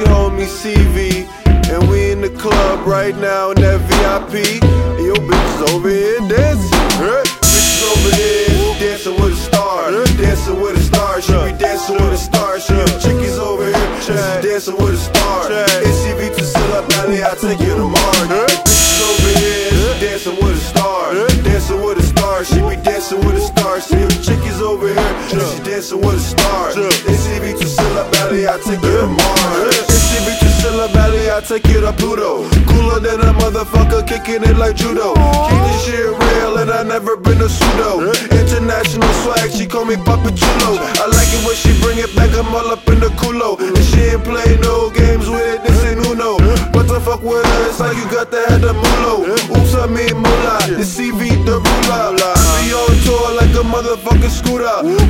your homie CV. And we in the club right now in that VIP. And your bitches over here dancing. Huh? Bitches over here dancing with a star. Dancing with a star. She be dancing with a star. She chickies over here. She's dancing with a star. NCV to Silla Valley, I take you to Mars. Bitches over here dancing with a star. Dancing with a star. She be dancing with a star. See your chickies over here. She dancing with a star. NCV to Silla Valley, I take you to Mars. NCV to Silla Valley, I take you to Pluto. Cooler than a motherfucker, kicking it like judo. Keep this shit real, and I never been a pseudo. International swag, she call me Papa Chulo. I like it when she bring it back, I'm all up in the culo. And she ain't play no games with it, this ain't Uno. What the fuck with her? It's like you got the head of Mulo. Oops, I mean Moolah. The CV, the ruler. Be on tour like a motherfucking scooter.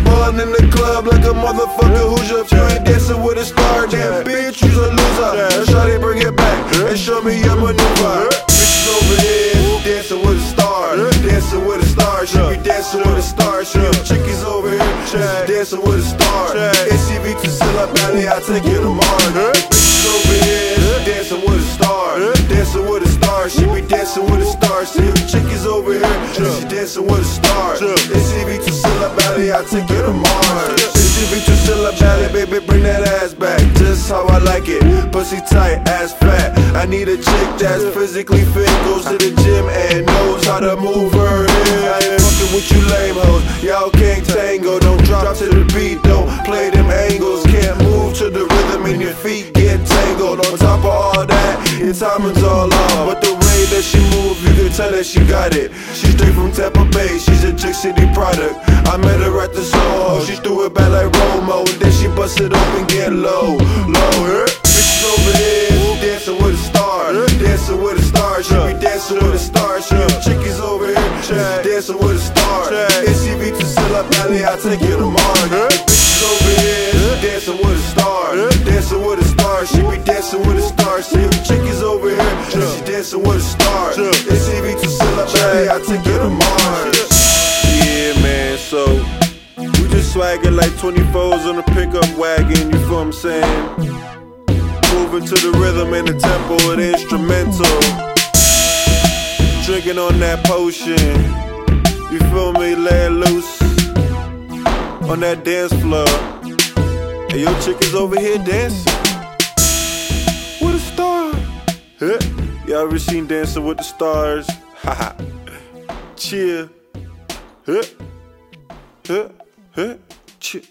Ballin' in the club like a motherfucking Hoosier. You ain't dancing with a star, damn bitch, you's a loser. Shawty bring it back and show me your maneuver. Bitches over here dancing with a star, dancing with a star. She be dancing with a star. She chickies over here, dancing with a star. SCV to Silla Valley, I take you to Mars. Bitches over here dancing with a star, dancing with a star. She be dancing with a star. See chickies over here, dancing with a star. SCV to Silla Valley, I take you to Mars. SCV to Silla Valley, baby, bring that ass back. Just how I like it, pussy tight, ass fat. I need a chick that's physically fit, goes to the gym and knows how to move her head. I ain't fucking with you lame hoes, y'all can't tango. Don't drop to the beat, don't play them angles. Can't move to the rhythm and your feet get tangled. On top of all that, your timing's all off. But the way that she move, you can tell that she got it. She's Tampa Bay, she's a Cigar City product. I met her at the Soho, she threw it back like Romo. Then she busted up and get low, low. Her bitches over here dancing with a star, dancing with a star. She be dancing with a star. She chickies over here, dancing with a star. NCV to Silla Valley, I take you to Mars. Bitches over here dancing with a star, dancing with a star. She be dancing with a star. See chickies over here, she dancing with a star. NCV to Silla Valley, I take you swagging like 24s on a pickup wagon, you feel what I'm saying? Moving to the rhythm and the tempo of the instrumental. Drinking on that potion, you feel me? Let loose on that dance floor. And your chick is over here dancing with a star. Huh? Y'all ever seen Dancing with the Stars? Haha. Cheer. Huh? Huh? Huh? Cheer.